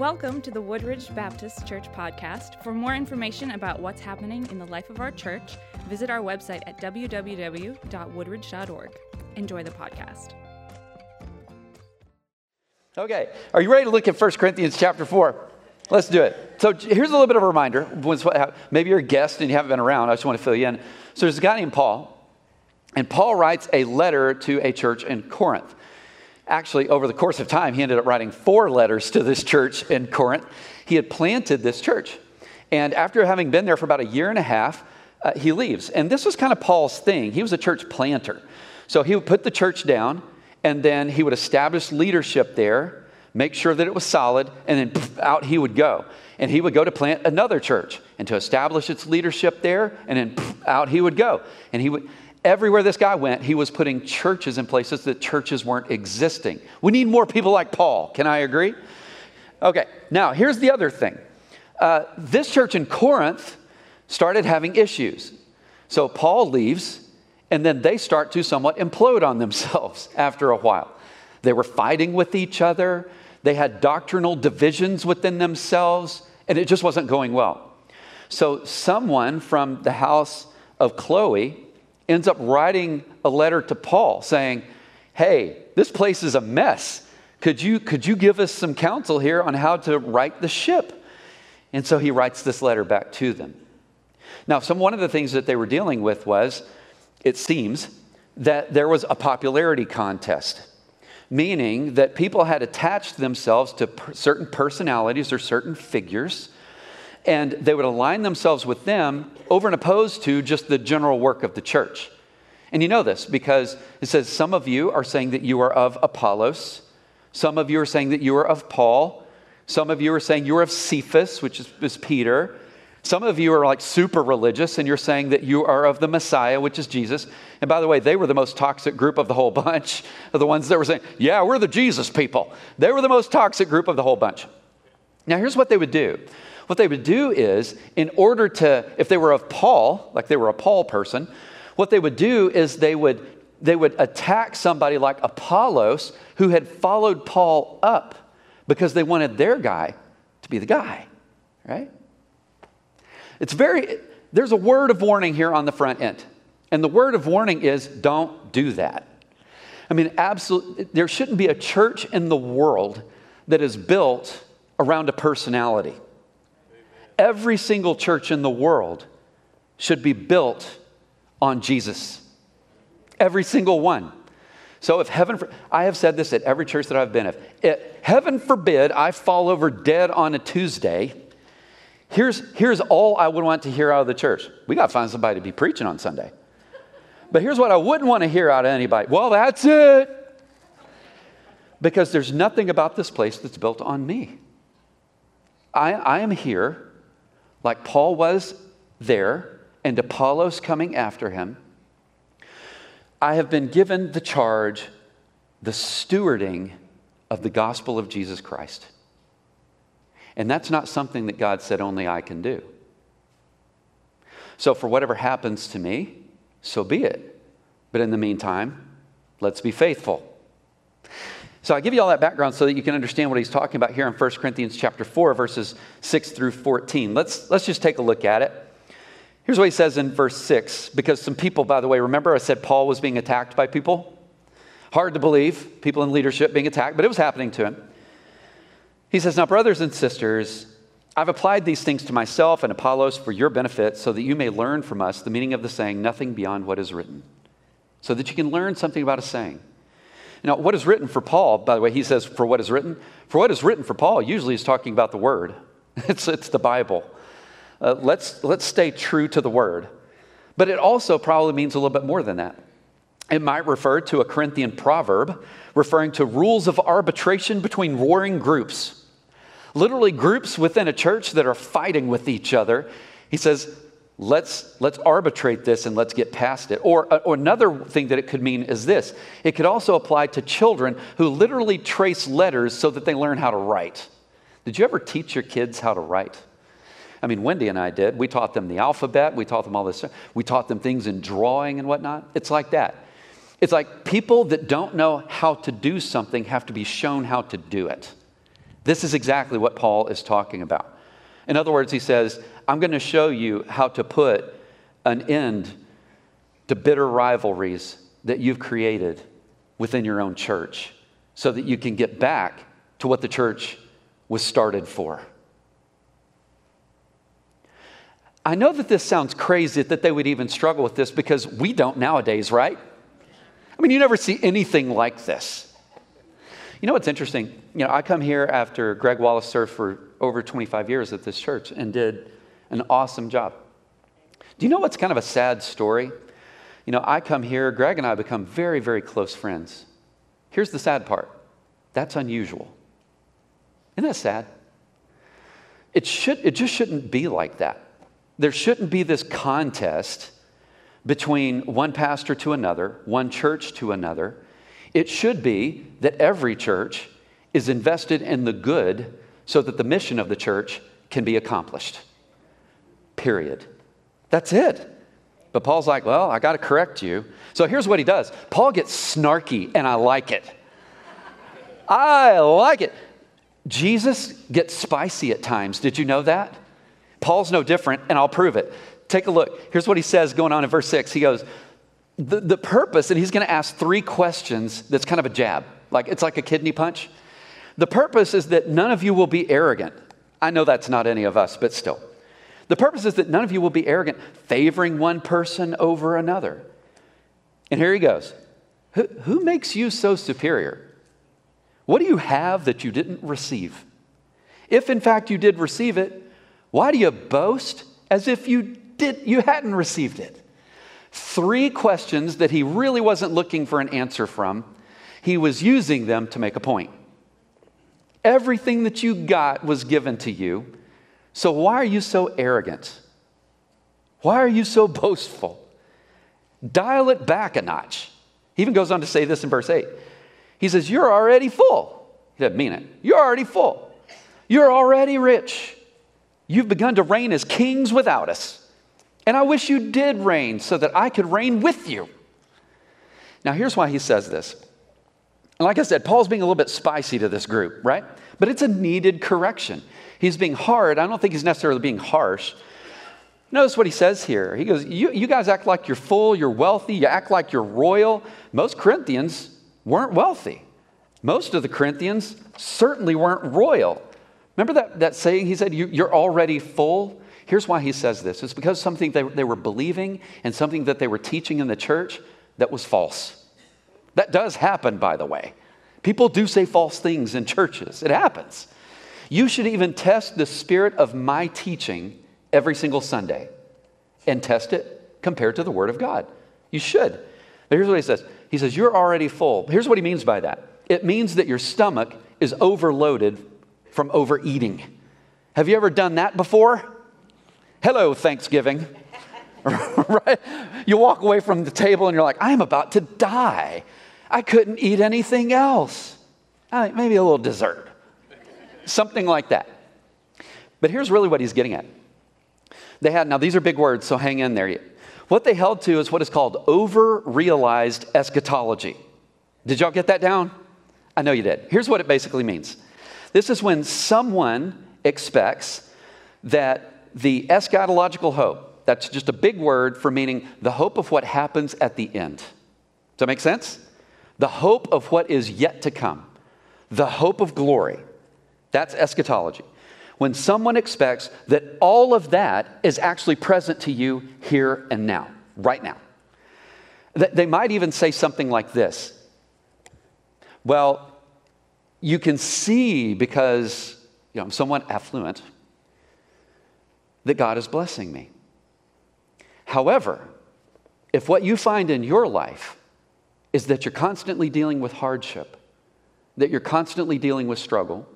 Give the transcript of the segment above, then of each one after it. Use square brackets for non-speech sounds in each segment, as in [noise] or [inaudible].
Welcome to the Woodridge Baptist Church podcast. For more information about what's happening in the life of our church, visit our website at www.woodridge.org. Enjoy the podcast. Okay, are you ready to look at 1 Corinthians chapter 4? Let's do it. So here's a little bit of a reminder. Maybe you're a guest and you haven't been around. I just want to fill you in. So there's a guy named Paul, and Paul writes a letter to a church in Corinth actually, over the course of time, he ended up writing four letters to this church in Corinth. He had planted this church. And after having been there for about a year and a half, uh, he leaves. And this was kind of Paul's thing. He was a church planter. So he would put the church down, and then he would establish leadership there, make sure that it was solid, and then poof, out he would go. And he would go to plant another church and to establish its leadership there, and then poof, out he would go. And he would Everywhere this guy went, he was putting churches in places that churches weren't existing. We need more people like Paul. Can I agree? Okay, now here's the other thing. Uh, this church in Corinth started having issues. So Paul leaves, and then they start to somewhat implode on [laughs] themselves after a while. They were fighting with each other, they had doctrinal divisions within themselves, and it just wasn't going well. So someone from the house of Chloe ends up writing a letter to Paul saying, Hey, this place is a mess. Could you, could you give us some counsel here on how to right the ship? And so he writes this letter back to them. Now, some, one of the things that they were dealing with was, it seems, that there was a popularity contest, meaning that people had attached themselves to per- certain personalities or certain figures and they would align themselves with them over and opposed to just the general work of the church. And you know this because it says some of you are saying that you are of Apollos, some of you are saying that you are of Paul, some of you are saying you are of Cephas, which is, is Peter. Some of you are like super religious and you're saying that you are of the Messiah, which is Jesus. And by the way, they were the most toxic group of the whole bunch, [laughs] the ones that were saying, Yeah, we're the Jesus people. They were the most toxic group of the whole bunch. Now, here's what they would do what they would do is, in order to, if they were of Paul, like they were a Paul person, what they would do is they would, they would attack somebody like Apollos who had followed Paul up because they wanted their guy to be the guy, right? It's very, there's a word of warning here on the front end. And the word of warning is don't do that. I mean, absolutely, there shouldn't be a church in the world that is built around a personality every single church in the world should be built on Jesus. Every single one. So if heaven, I have said this at every church that I've been at. If, heaven forbid I fall over dead on a Tuesday. Here's, here's all I would want to hear out of the church. We got to find somebody to be preaching on Sunday. But here's what I wouldn't want to hear out of anybody. Well, that's it. Because there's nothing about this place that's built on me. I, I am here like Paul was there, and Apollos coming after him, I have been given the charge, the stewarding of the gospel of Jesus Christ. And that's not something that God said only I can do. So, for whatever happens to me, so be it. But in the meantime, let's be faithful. So I give you all that background so that you can understand what he's talking about here in 1 Corinthians chapter 4, verses 6 through 14. Let's, let's just take a look at it. Here's what he says in verse 6, because some people, by the way, remember I said Paul was being attacked by people? Hard to believe, people in leadership being attacked, but it was happening to him. He says, Now, brothers and sisters, I've applied these things to myself and Apollos for your benefit, so that you may learn from us the meaning of the saying, nothing beyond what is written, so that you can learn something about a saying. Now, what is written for Paul, by the way, he says, for what is written? For what is written for Paul, usually he's talking about the Word. [laughs] It's, it's the Bible. Uh, let's, let's stay true to the Word. But it also probably means a little bit more than that. It might refer to a Corinthian proverb referring to rules of arbitration between warring groups. Literally, groups within a church that are fighting with each other. He says, let's, let's arbitrate this and let's get past it. Or, uh, or another thing that it could mean is this it could also apply to children who literally trace letters so that they learn how to write. Did you ever teach your kids how to write? I mean, Wendy and I did. We taught them the alphabet, we taught them all this, we taught them things in drawing and whatnot. It's like that. It's like people that don't know how to do something have to be shown how to do it. This is exactly what Paul is talking about. In other words, he says, I'm going to show you how to put an end to bitter rivalries that you've created within your own church so that you can get back to what the church was started for. I know that this sounds crazy that they would even struggle with this because we don't nowadays, right? I mean, you never see anything like this. You know what's interesting? You know, I come here after Greg Wallace served for over 25 years at this church and did an awesome job. Do you know what's kind of a sad story? You know, I come here, Greg and I become very, very close friends. Here's the sad part that's unusual. Isn't that sad? It, should, it just shouldn't be like that. There shouldn't be this contest between one pastor to another, one church to another. It should be that every church is invested in the good so that the mission of the church can be accomplished. Period. That's it. But Paul's like, well, I got to correct you. So here's what he does Paul gets snarky, and I like it. I like it. Jesus gets spicy at times. Did you know that? Paul's no different, and I'll prove it. Take a look. Here's what he says going on in verse 6. He goes, The, the purpose, and he's going to ask three questions that's kind of a jab, like it's like a kidney punch. The purpose is that none of you will be arrogant. I know that's not any of us, but still. The purpose is that none of you will be arrogant, favoring one person over another. And here he goes Who, who makes you so superior? What do you have that you didn't receive? If in fact you did receive it, why do you boast as if you did you hadn't received it? Three questions that he really wasn't looking for an answer from. He was using them to make a point. Everything that you got was given to you. So why are you so arrogant? Why are you so [laughs] boastful? Dial it back a notch. He even goes on to say this in verse 8. He says, You're already full. He doesn't mean it. You're already full. You're already rich. You've begun to reign as kings without us. And I wish you did reign so that I could reign with you. Now, here's why he says this. And like I said, Paul's being a little bit spicy to this group, right? But it's a needed correction. He's being hard. I don't think he's necessarily being harsh. Notice what he says here. He goes, you, you guys act like you're full, you're wealthy, you act like you're royal. Most Corinthians weren't wealthy. Most of the Corinthians certainly weren't royal. Remember that, that saying he said, you, are already full? Here's why he says this it's because something they, they were believing and something that they were teaching in the church that was false. That does happen, by the way. People do say false things in churches, it happens. You should even test the spirit of my teaching every single Sunday and test it compared to the Word of God. You should. But here's what he says He says, You're already full. Here's what he means by that it means that your stomach is overloaded from overeating. Have you ever done that before? Hello, Thanksgiving. [laughs] right? You walk away from the table and you're like, I am about to die. I couldn't eat anything else. maybe a little dessert. Something like that. But here's really what he's getting at. They had, now these are big words, so hang in there. What they held to is what is called over realized eschatology. Did y'all get that down? I know you did. Here's what it basically means this is when someone expects that the eschatological hope, that's just a big word for meaning the hope of what happens at the end. Does that make sense? The hope of what is yet to come, the hope of glory. That's eschatology. When someone expects that all of that is actually present to you here and now, right now. They might even say something like this Well, you can see because you know, I'm somewhat affluent that God is blessing me. However, if what you find in your life is that you're constantly dealing with hardship, that you're constantly dealing with struggle,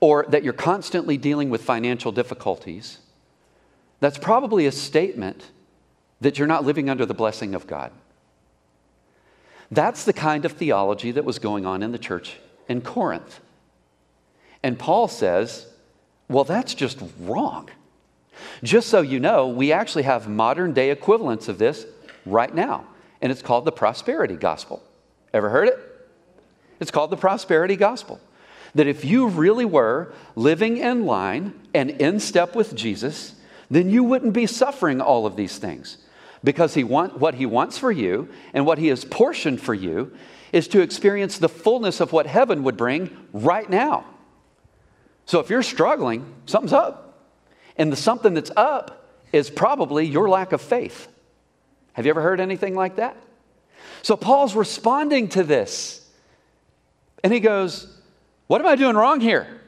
or that you're constantly dealing with financial difficulties, that's probably a statement that you're not living under the blessing of God. That's the kind of theology that was going on in the church in Corinth. And Paul says, well, that's just wrong. Just so you know, we actually have modern day equivalents of this right now, and it's called the prosperity gospel. Ever heard it? It's called the prosperity gospel. that if you really were living in line and in step with Jesus, then you wouldn't be suffering all of these things. Because he want, what he wants for you and what he has portioned for you is to experience the fullness of what heaven would bring right now. So if you're struggling, something's up. And the something that's up is probably your lack of faith. Have you ever heard anything like that? So Paul's responding to this. And he goes, What am I doing wrong here?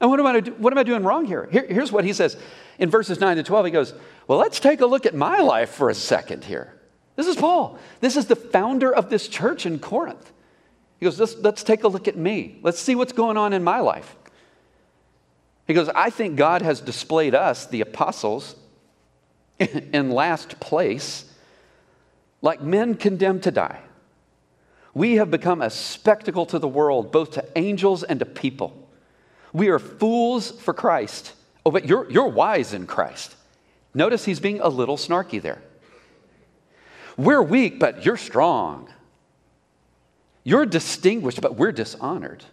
And what am I, what am I doing wrong here? here? Here's what he says in verses 9 to 12. He goes, Well, let's take a look at my life for a second here. This is Paul. This is the founder of this church in Corinth. He goes, let's, let's take a look at me. Let's see what's going on in my life. He goes, I think God has displayed us, the apostles, [laughs] in last place, like men condemned to die. We have become a spectacle to the world, both to angels and to people. We are fools for Christ. Oh, but you're, you're wise in Christ. Notice he's being a little snarky there. We're weak, but you're strong. You're distinguished, but we're dishonored.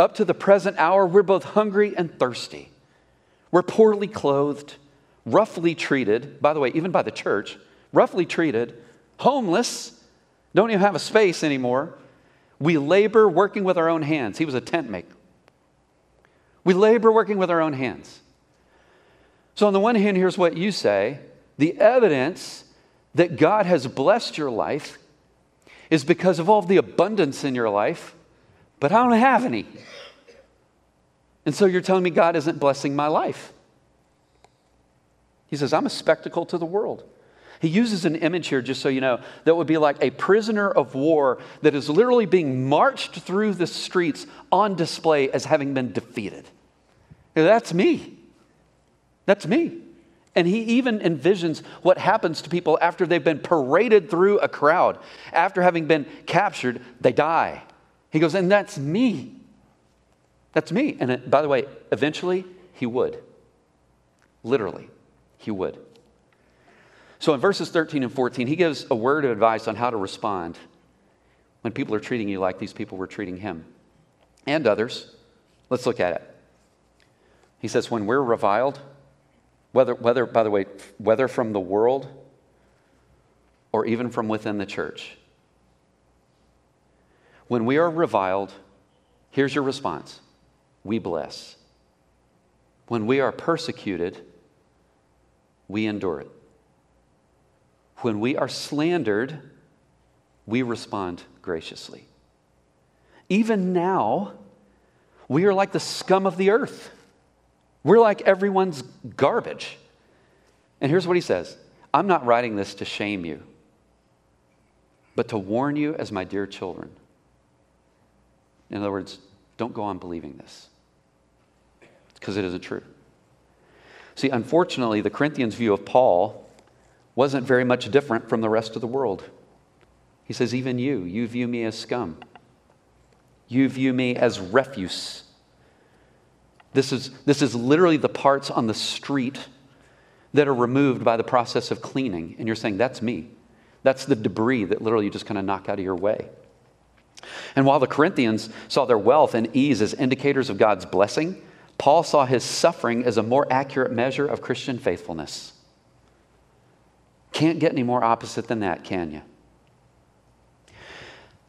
Up to the present hour, we're both hungry and thirsty. We're poorly clothed, roughly treated, by the way, even by the church, roughly treated, homeless, don't even have a space anymore. We labor working with our own hands. He was a tent maker. We labor working with our own hands. So, on the one hand, here's what you say the evidence that God has blessed your life is because of all the abundance in your life, but I don't have any. And so you're telling me God isn't blessing my life. He says, I'm a spectacle to the world. He uses an image here, just so you know, that would be like a prisoner of war that is literally being marched through the streets on display as having been defeated. That's me. That's me. And he even envisions what happens to people after they've been paraded through a crowd. After having been captured, they die. He goes, and that's me. That's me. And it, by the way, eventually, he would. Literally, he would. So in verses 13 and 14, he gives a word of advice on how to respond when people are treating you like these people were treating him and others. Let's look at it. He says, when we're reviled, whether, whether, by the way, whether from the world or even from within the church, when we are reviled, here's your response we bless. When we are persecuted, we endure it. When we are slandered, we respond graciously. Even now, we are like the scum of the earth. We're like everyone's garbage. And here's what he says I'm not writing this to shame you, but to warn you as my dear children. In other words, don't go on believing this because it isn't true. See, unfortunately, the Corinthians' view of Paul wasn't very much different from the rest of the world. He says, Even you, you view me as scum. You view me as refuse. This is, this is literally the parts on the street that are removed by the process of cleaning. And you're saying, That's me. That's the debris that literally you just kind of knock out of your way. And while the Corinthians saw their wealth and ease as indicators of God's blessing, Paul saw his suffering as a more accurate measure of Christian faithfulness. Can't get any more opposite than that, can you?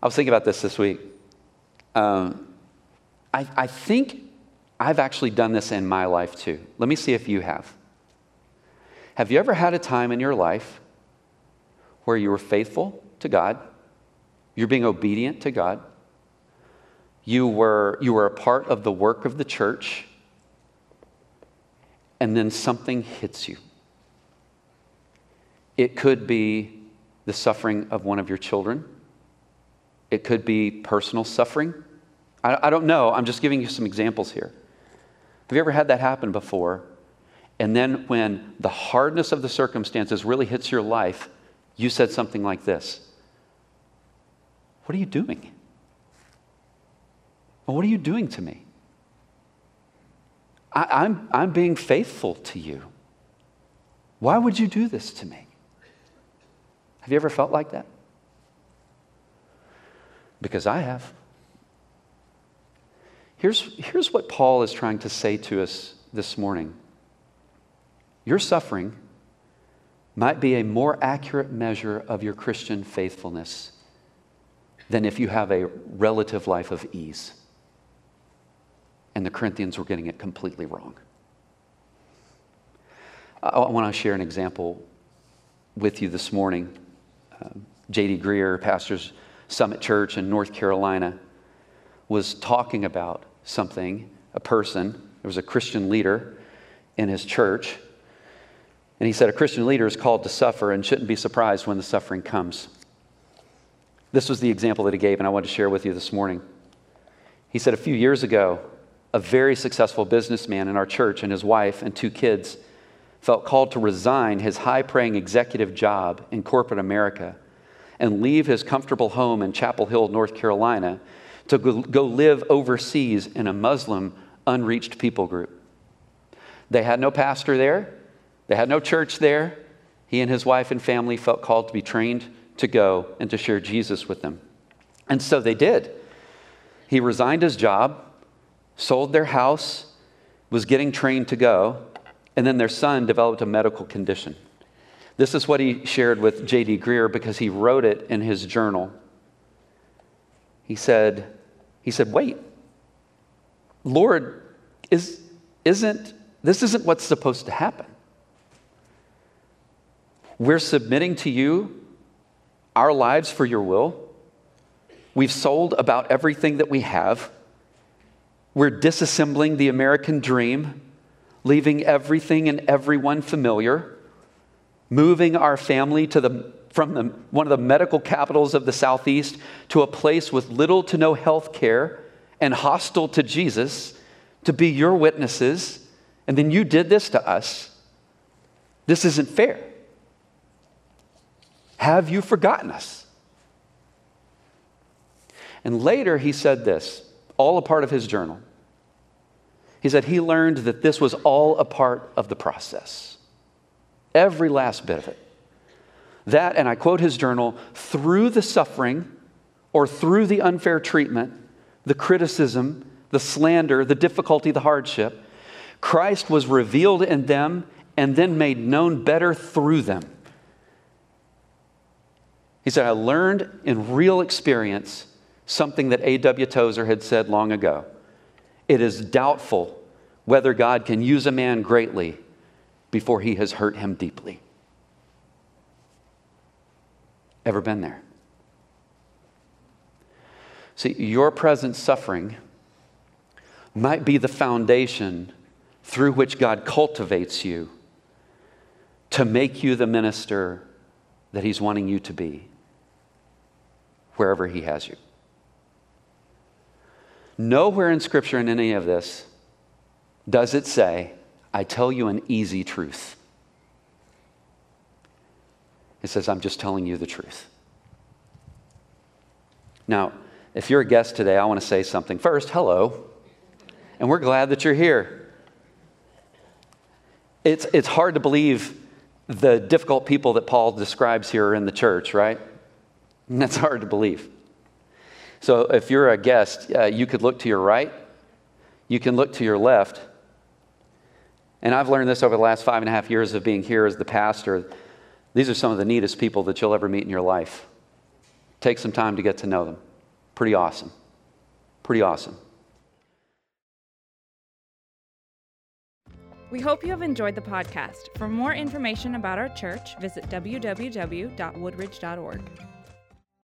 I was thinking about this this week. Um, I, I think I've actually done this in my life too. Let me see if you have. Have you ever had a time in your life where you were faithful to God? You're being obedient to God. You were, you were a part of the work of the church, and then something hits you. It could be the suffering of one of your children. It could be personal suffering. I, I, don't know. I'm just giving you some examples here. Have you ever had that happen before? And then when the hardness of the circumstances really hits your life, you said something like this What are you doing? What are you doing to me? I, I'm, I'm being faithful to you. Why would you do this to me? Have you ever felt like that? Because I have. Here's, here's what Paul is trying to say to us this morning Your suffering might be a more accurate measure of your Christian faithfulness than if you have a relative life of ease. And the Corinthians were getting it completely wrong. I, want to share an example with you this morning. Um, J.D. Greear, pastors Summit Church in North Carolina, was talking about something, a person. There was a Christian leader in his church. And he said, A Christian leader is called to suffer and shouldn't be surprised when the suffering comes. This was the example that he gave, and I wanted to share with you this morning. He said, A few years ago, a very successful businessman in our church and his wife and two kids felt called to resign his high praying executive job in corporate America and leave his comfortable home in Chapel Hill, North Carolina, to go live overseas in a Muslim unreached people group. They had no pastor there, they had no church there. He and his wife and family felt called to be trained to go and to share Jesus with them. And so they did. He resigned his job, sold their house, was getting trained to go, and then their son developed a medical condition. This is what he shared with J.D. Greear because he wrote it in his journal. He said, he said, wait, Lord, is, isn't, this isn't what's supposed to happen. We're submitting to you our lives for your will. We've sold about everything that we have. We're disassembling the American dream leaving everything and everyone familiar, moving our family to the, from the, one of the medical capitals of the Southeast to a place with little to no health care and hostile to Jesus to be your witnesses, and then you did this to us. This isn't fair. Have you forgotten us? And later he said this, all a part of his journal. He said he learned that this was all a part of the process, every last bit of it. That, and I quote his journal, through the suffering or through the unfair treatment, the criticism, the slander, the difficulty, the hardship, Christ was revealed in them and then made known better through them. He said, I learned in real experience something that A.W. Tozer had said long ago it is doubtful whether God can use a man greatly before he has hurt him deeply. Ever been there? See, your present suffering might be the foundation through which God cultivates you to make you the minister that He's wanting you to be, wherever He has you. Nowhere in Scripture in any of this does it say, I tell you an easy truth. It says, I'm just telling you the truth. Now, if you're a guest today, I want to say something. First, hello, and we're glad that you're here. It's, it's hard to believe the difficult people that Paul describes here are in the church, right? That's hard to believe. So if you're a guest, uh, you could look to your right, you can look to your left. And I've learned this over the last five and a half years of being here as the pastor. These are some of the neatest people that you'll ever meet in your life. Take some time to get to know them. Pretty awesome. Pretty awesome. We hope you have enjoyed the podcast. For more information about our church, visit www.woodridge.org.